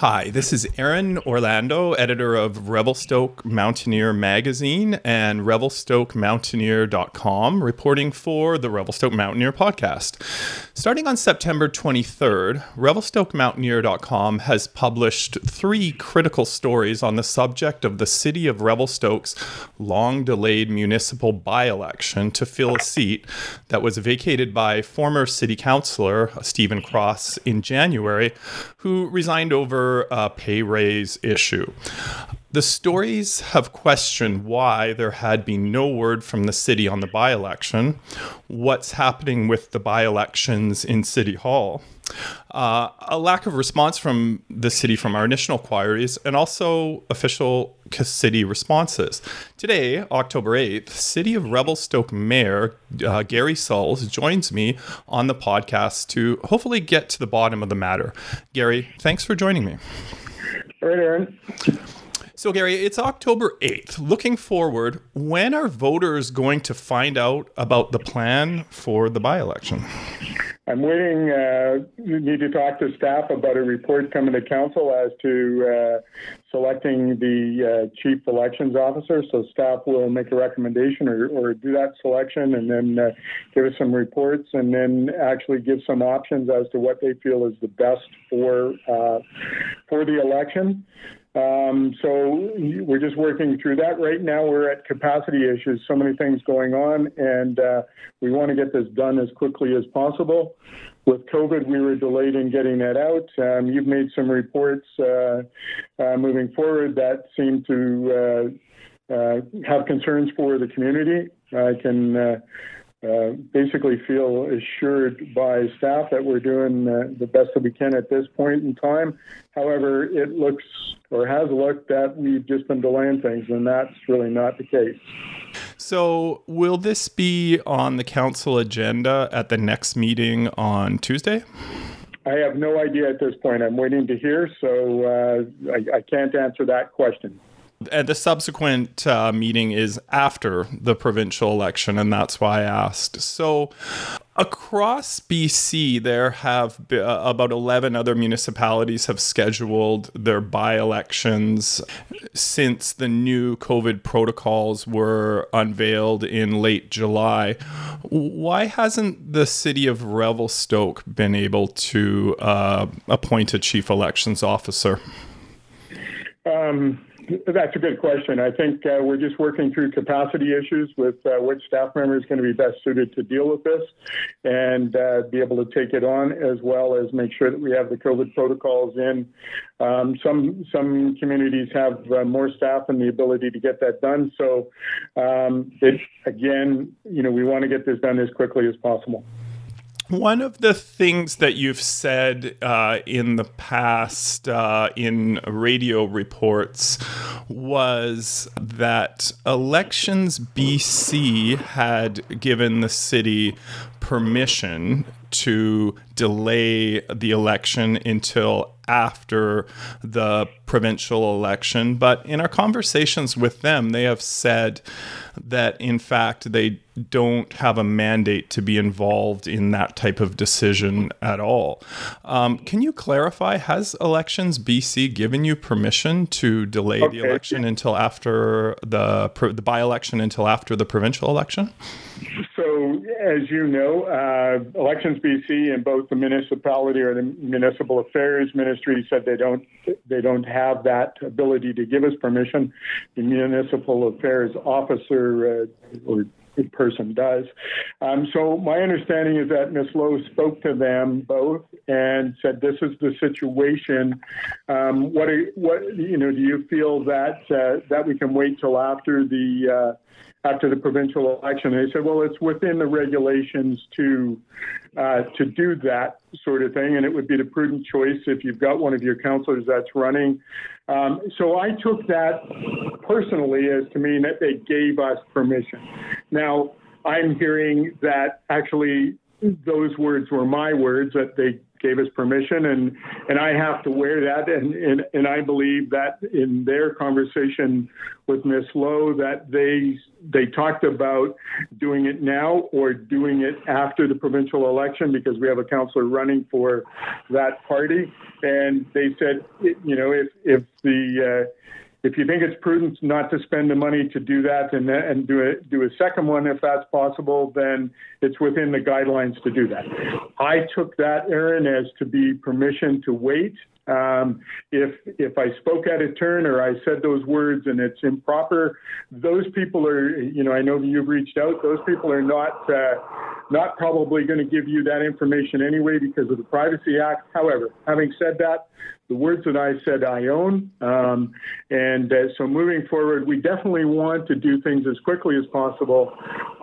Hi, this is Aaron Orlando, editor of Revelstoke Mountaineer magazine and revelstokemountaineer.com, reporting for the Revelstoke Mountaineer podcast. Starting on September 23rd, revelstokemountaineer.com has published three critical stories on the subject of the city of Revelstoke's long delayed municipal by election to fill a seat that was vacated by former city councilor Stephen Cross in January, who resigned over a uh, pay raise issue. The stories have questioned why there had been no word from the city on the by election, what's happening with the by elections in City Hall, uh, a lack of response from the city from our initial inquiries, and also official city responses. Today, October 8th, City of Revelstoke Mayor uh, Gary Sulz joins me on the podcast to hopefully get to the bottom of the matter. Gary, thanks for joining me. All right, Aaron. So, Gary, it's October 8th. Looking forward, when are voters going to find out about the plan for the by election? I'm waiting. Uh, need to talk to staff about a report coming to council as to uh, selecting the uh, chief elections officer. So staff will make a recommendation or, or do that selection, and then uh, give us some reports, and then actually give some options as to what they feel is the best for uh, for the election. Um, so we're just working through that. Right now, we're at capacity issues. So many things going on, and uh, we want to get this done as quickly as possible. With COVID, we were delayed in getting that out. Um, you've made some reports uh, uh, moving forward that seem to uh, uh, have concerns for the community. I can uh, basically feel assured by staff that we're doing uh, the best that we can at this point in time. However, it looks or has looked that we've just been delaying things, and that's really not the case. So, will this be on the council agenda at the next meeting on Tuesday? I have no idea at this point. I'm waiting to hear, so uh, I, I can't answer that question. And the subsequent uh, meeting is after the provincial election, and that's why I asked. So, across BC, there have been, uh, about 11 other municipalities have scheduled their by elections since the new COVID protocols were unveiled in late July. Why hasn't the city of Revelstoke been able to uh, appoint a chief elections officer? Um, that's a good question. I think uh, we're just working through capacity issues with uh, which staff member is going to be best suited to deal with this and uh, be able to take it on, as well as make sure that we have the COVID protocols in. Um, some some communities have uh, more staff and the ability to get that done. So, um, it, again, you know, we want to get this done as quickly as possible. One of the things that you've said uh, in the past uh, in radio reports was that Elections BC had given the city permission to delay the election until after the provincial election. But in our conversations with them, they have said that in fact they don't have a mandate to be involved in that type of decision at all. Um, can you clarify? Has Elections BC given you permission to delay okay. the election until after the the by election until after the provincial election? So, as you know, uh, Elections BC and both the municipality or the municipal affairs ministry said they don't they don't have that ability to give us permission. The municipal affairs officer uh, or person does. Um, so my understanding is that Ms. Low spoke to them both and said, "This is the situation. Um, what, are, what you know? Do you feel that uh, that we can wait till after the uh, after the provincial election. They said, well, it's within the regulations to uh, to do that sort of thing, and it would be the prudent choice if you've got one of your councillors that's running. Um, so I took that personally as to mean that they gave us permission. Now I'm hearing that actually those words were my words that they gave us permission, and and I have to wear that, and and, and I believe that in their conversation with Miss Low that they they talked about doing it now or doing it after the provincial election because we have a councillor running for that party, and they said you know if if the uh, if you think it's prudent not to spend the money to do that and, and do a, do a second one if that's possible, then it's within the guidelines to do that. I took that, Aaron, as to be permission to wait um, if if I spoke out of turn or I said those words and it's improper, those people are you know I know you've reached out. Those people are not uh, not probably going to give you that information anyway because of the Privacy Act. However, having said that, the words that I said I own. Um, and uh, so moving forward, we definitely want to do things as quickly as possible.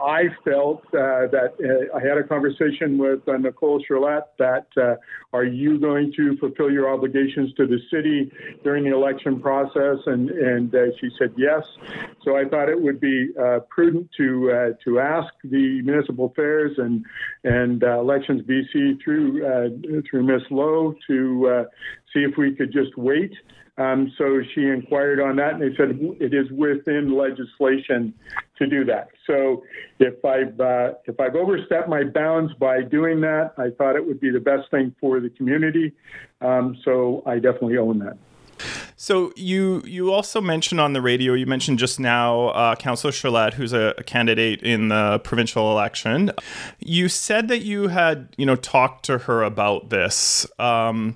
I felt uh, that uh, I had a conversation with uh, Nicole Cherlet that uh, are you going to fulfill your obligations to the city during the election process? And, and uh, she said yes. So I thought it would be prudent to to ask the municipal affairs and and elections BC through through Miss Low to see if we could just wait. Um, so she inquired on that, and they said it is within legislation to do that. So if I've uh, if I've overstepped my bounds by doing that, I thought it would be the best thing for the community. Um, so I definitely own that. So you you also mentioned on the radio, you mentioned just now, uh, Councillor Cherlet, who's a, a, candidate in the provincial election. You said that you had you know talked to her about this. Um,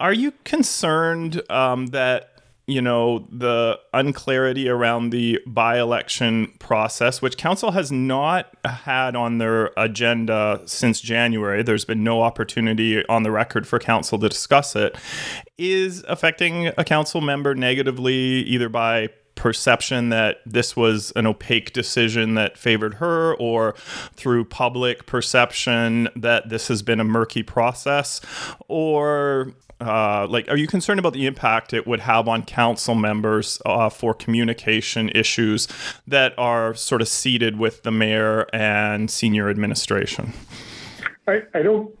are you concerned um, that you know the unclarity around the by-election process which council has not had on their agenda since january there's been no opportunity on the record for council to discuss it is affecting a council member negatively either by perception that this was an opaque decision that favored her or through public perception that this has been a murky process or uh, like, are you concerned about the impact it would have on council members uh, for communication issues that are sort of seated with the mayor and senior administration? I, I don't.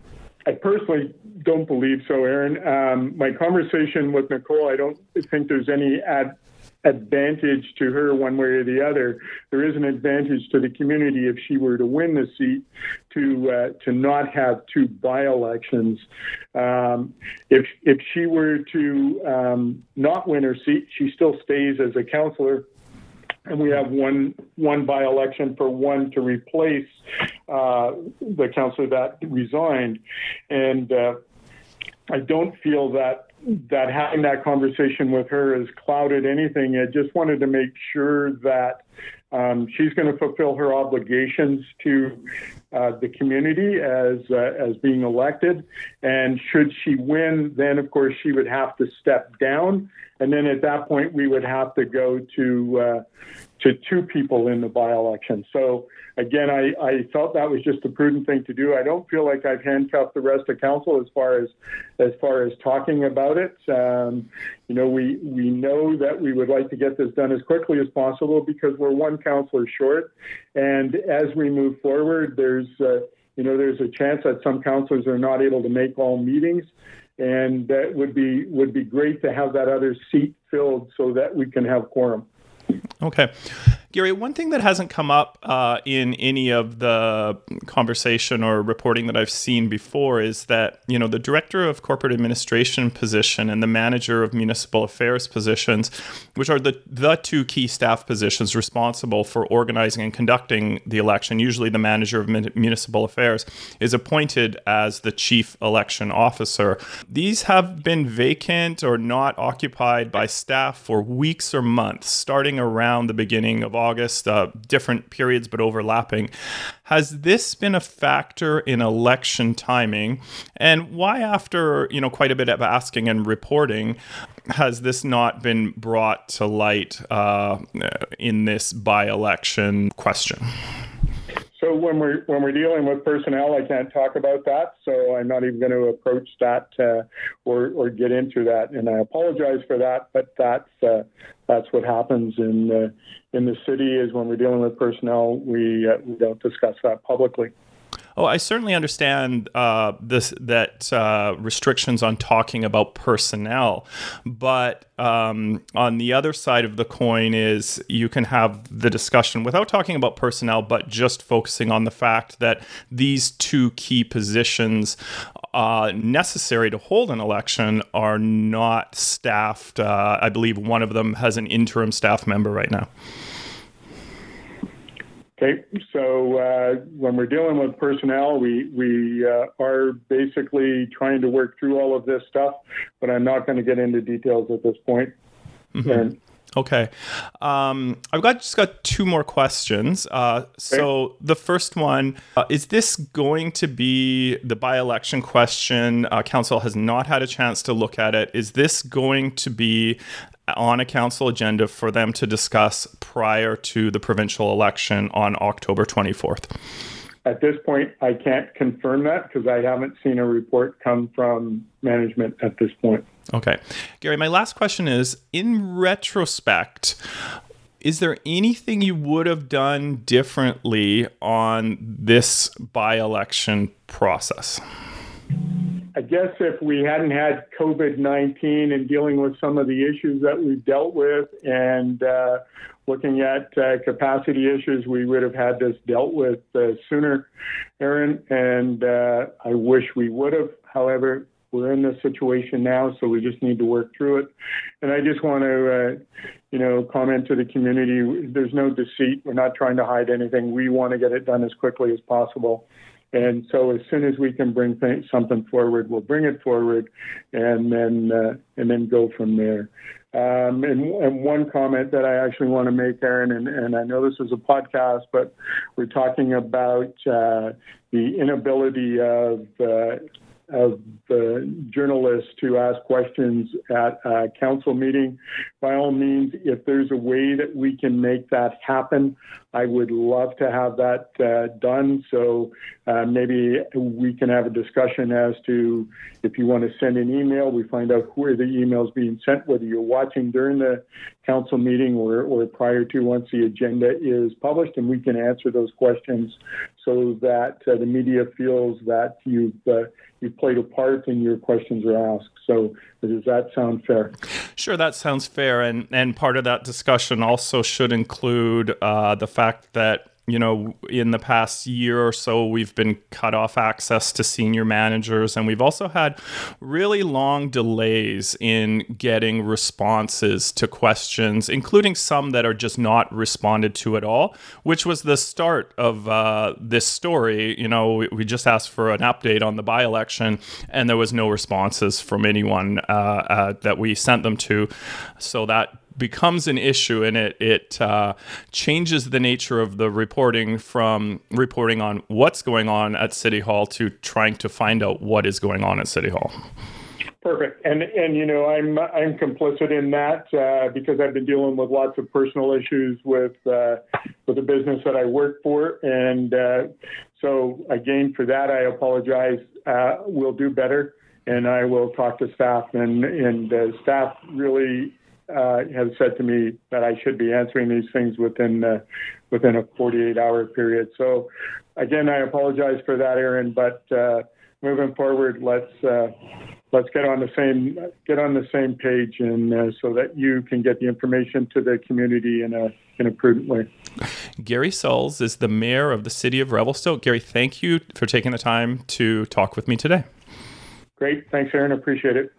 I personally don't believe so, Aaron. Um, my conversation with Nicole, I don't think there's any ad, advantage to her one way or the other. There is an advantage to the community if she were to win the seat to uh, to not have two by-elections. Um, if if she were to um, not win her seat, she still stays as a councillor. And we have one one by election for one to replace uh, the councillor that resigned, and uh, I don't feel that that having that conversation with her has clouded anything. I just wanted to make sure that um, she's going to fulfill her obligations to uh, the community as uh, as being elected. And should she win, then of course she would have to step down, and then at that point we would have to go to uh, to two people in the by-election. So again, I, I felt that was just a prudent thing to do. I don't feel like I've handcuffed the rest of council as far as as far as talking about it. Um, you know, we we know that we would like to get this done as quickly as possible because we're one councillor short, and as we move forward, there's uh, you know there's a chance that some councillors are not able to make all meetings and that would be would be great to have that other seat filled so that we can have quorum. Okay. Gary, one thing that hasn't come up uh, in any of the conversation or reporting that I've seen before is that you know the director of corporate administration position and the manager of municipal affairs positions, which are the the two key staff positions responsible for organizing and conducting the election. Usually, the manager of municipal affairs is appointed as the chief election officer. These have been vacant or not occupied by staff for weeks or months, starting around the beginning of August, uh, different periods but overlapping. Has this been a factor in election timing? And why, after you know quite a bit of asking and reporting, has this not been brought to light uh, in this by-election question? So when we're when we're dealing with personnel, I can't talk about that. So I'm not even going to approach that uh, or or get into that. And I apologize for that. But that's uh, that's what happens in uh, in the city. Is when we're dealing with personnel, we uh, we don't discuss that publicly. Oh, I certainly understand uh, this that uh, restrictions on talking about personnel, but um, on the other side of the coin is you can have the discussion without talking about personnel, but just focusing on the fact that these two key positions uh, necessary to hold an election are not staffed. Uh, I believe one of them has an interim staff member right now. Okay, so uh, when we're dealing with personnel, we we uh, are basically trying to work through all of this stuff, but I'm not going to get into details at this point. Mm-hmm. Okay. Um, I've got just got two more questions. Uh, so okay. the first one uh, is this going to be the by-election question? Uh, council has not had a chance to look at it. Is this going to be on a council agenda for them to discuss prior to the provincial election on October 24th? At this point, I can't confirm that because I haven't seen a report come from management at this point. Okay. Gary, my last question is in retrospect, is there anything you would have done differently on this by election process? I guess if we hadn't had COVID 19 and dealing with some of the issues that we've dealt with and uh, looking at uh, capacity issues, we would have had this dealt with uh, sooner, Aaron. And uh, I wish we would have. However, we're in this situation now, so we just need to work through it. And I just want to, uh, you know, comment to the community. There's no deceit. We're not trying to hide anything. We want to get it done as quickly as possible. And so as soon as we can bring th- something forward, we'll bring it forward, and then uh, and then go from there. Um, and, and, one comment that I actually want to make, Aaron, and, and, I know this is a podcast, but we're talking about uh, the inability of uh, of the journalists to ask questions at a council meeting. By all means, if there's a way that we can make that happen, I would love to have that uh, done. So uh, maybe we can have a discussion as to if you want to send an email, we find out where the email is being sent, whether you're watching during the council meeting or, or prior to once the agenda is published, and we can answer those questions so that uh, the media feels that you've uh, you've played a part and your questions are asked. So does that sound fair? Sure, that sounds fair. And and part of that discussion also should include uh, the fact that you know, in the past year or so, we've been cut off access to senior managers, and we've also had really long delays in getting responses to questions, including some that are just not responded to at all, which was the start of uh, this story. You know, we, we, just asked for an update on the by election, and there was no responses from anyone uh, uh, that we sent them to. So that becomes an issue and it it uh, changes the nature of the reporting from reporting on what's going on at City Hall to trying to find out what is going on at City Hall. Perfect, and and you know I'm I'm complicit in that uh, because I've been dealing with lots of personal issues with uh, with the business that I work for, and uh, so again for that I apologize. Uh, we'll do better, and I will talk to staff, and and uh, staff really uh, has said to me that I should be answering these things within uh, within a 48 hour period. So again, I apologize for that, Aaron. But uh, moving forward, let's uh, let's get on the same get on the same page, and uh, so that you can get the information to the community in a in a prudent way. Gary Sulz is the mayor of the city of Revelstoke. Gary, thank you for taking the time to talk with me today. Great, thanks, Aaron. Appreciate it.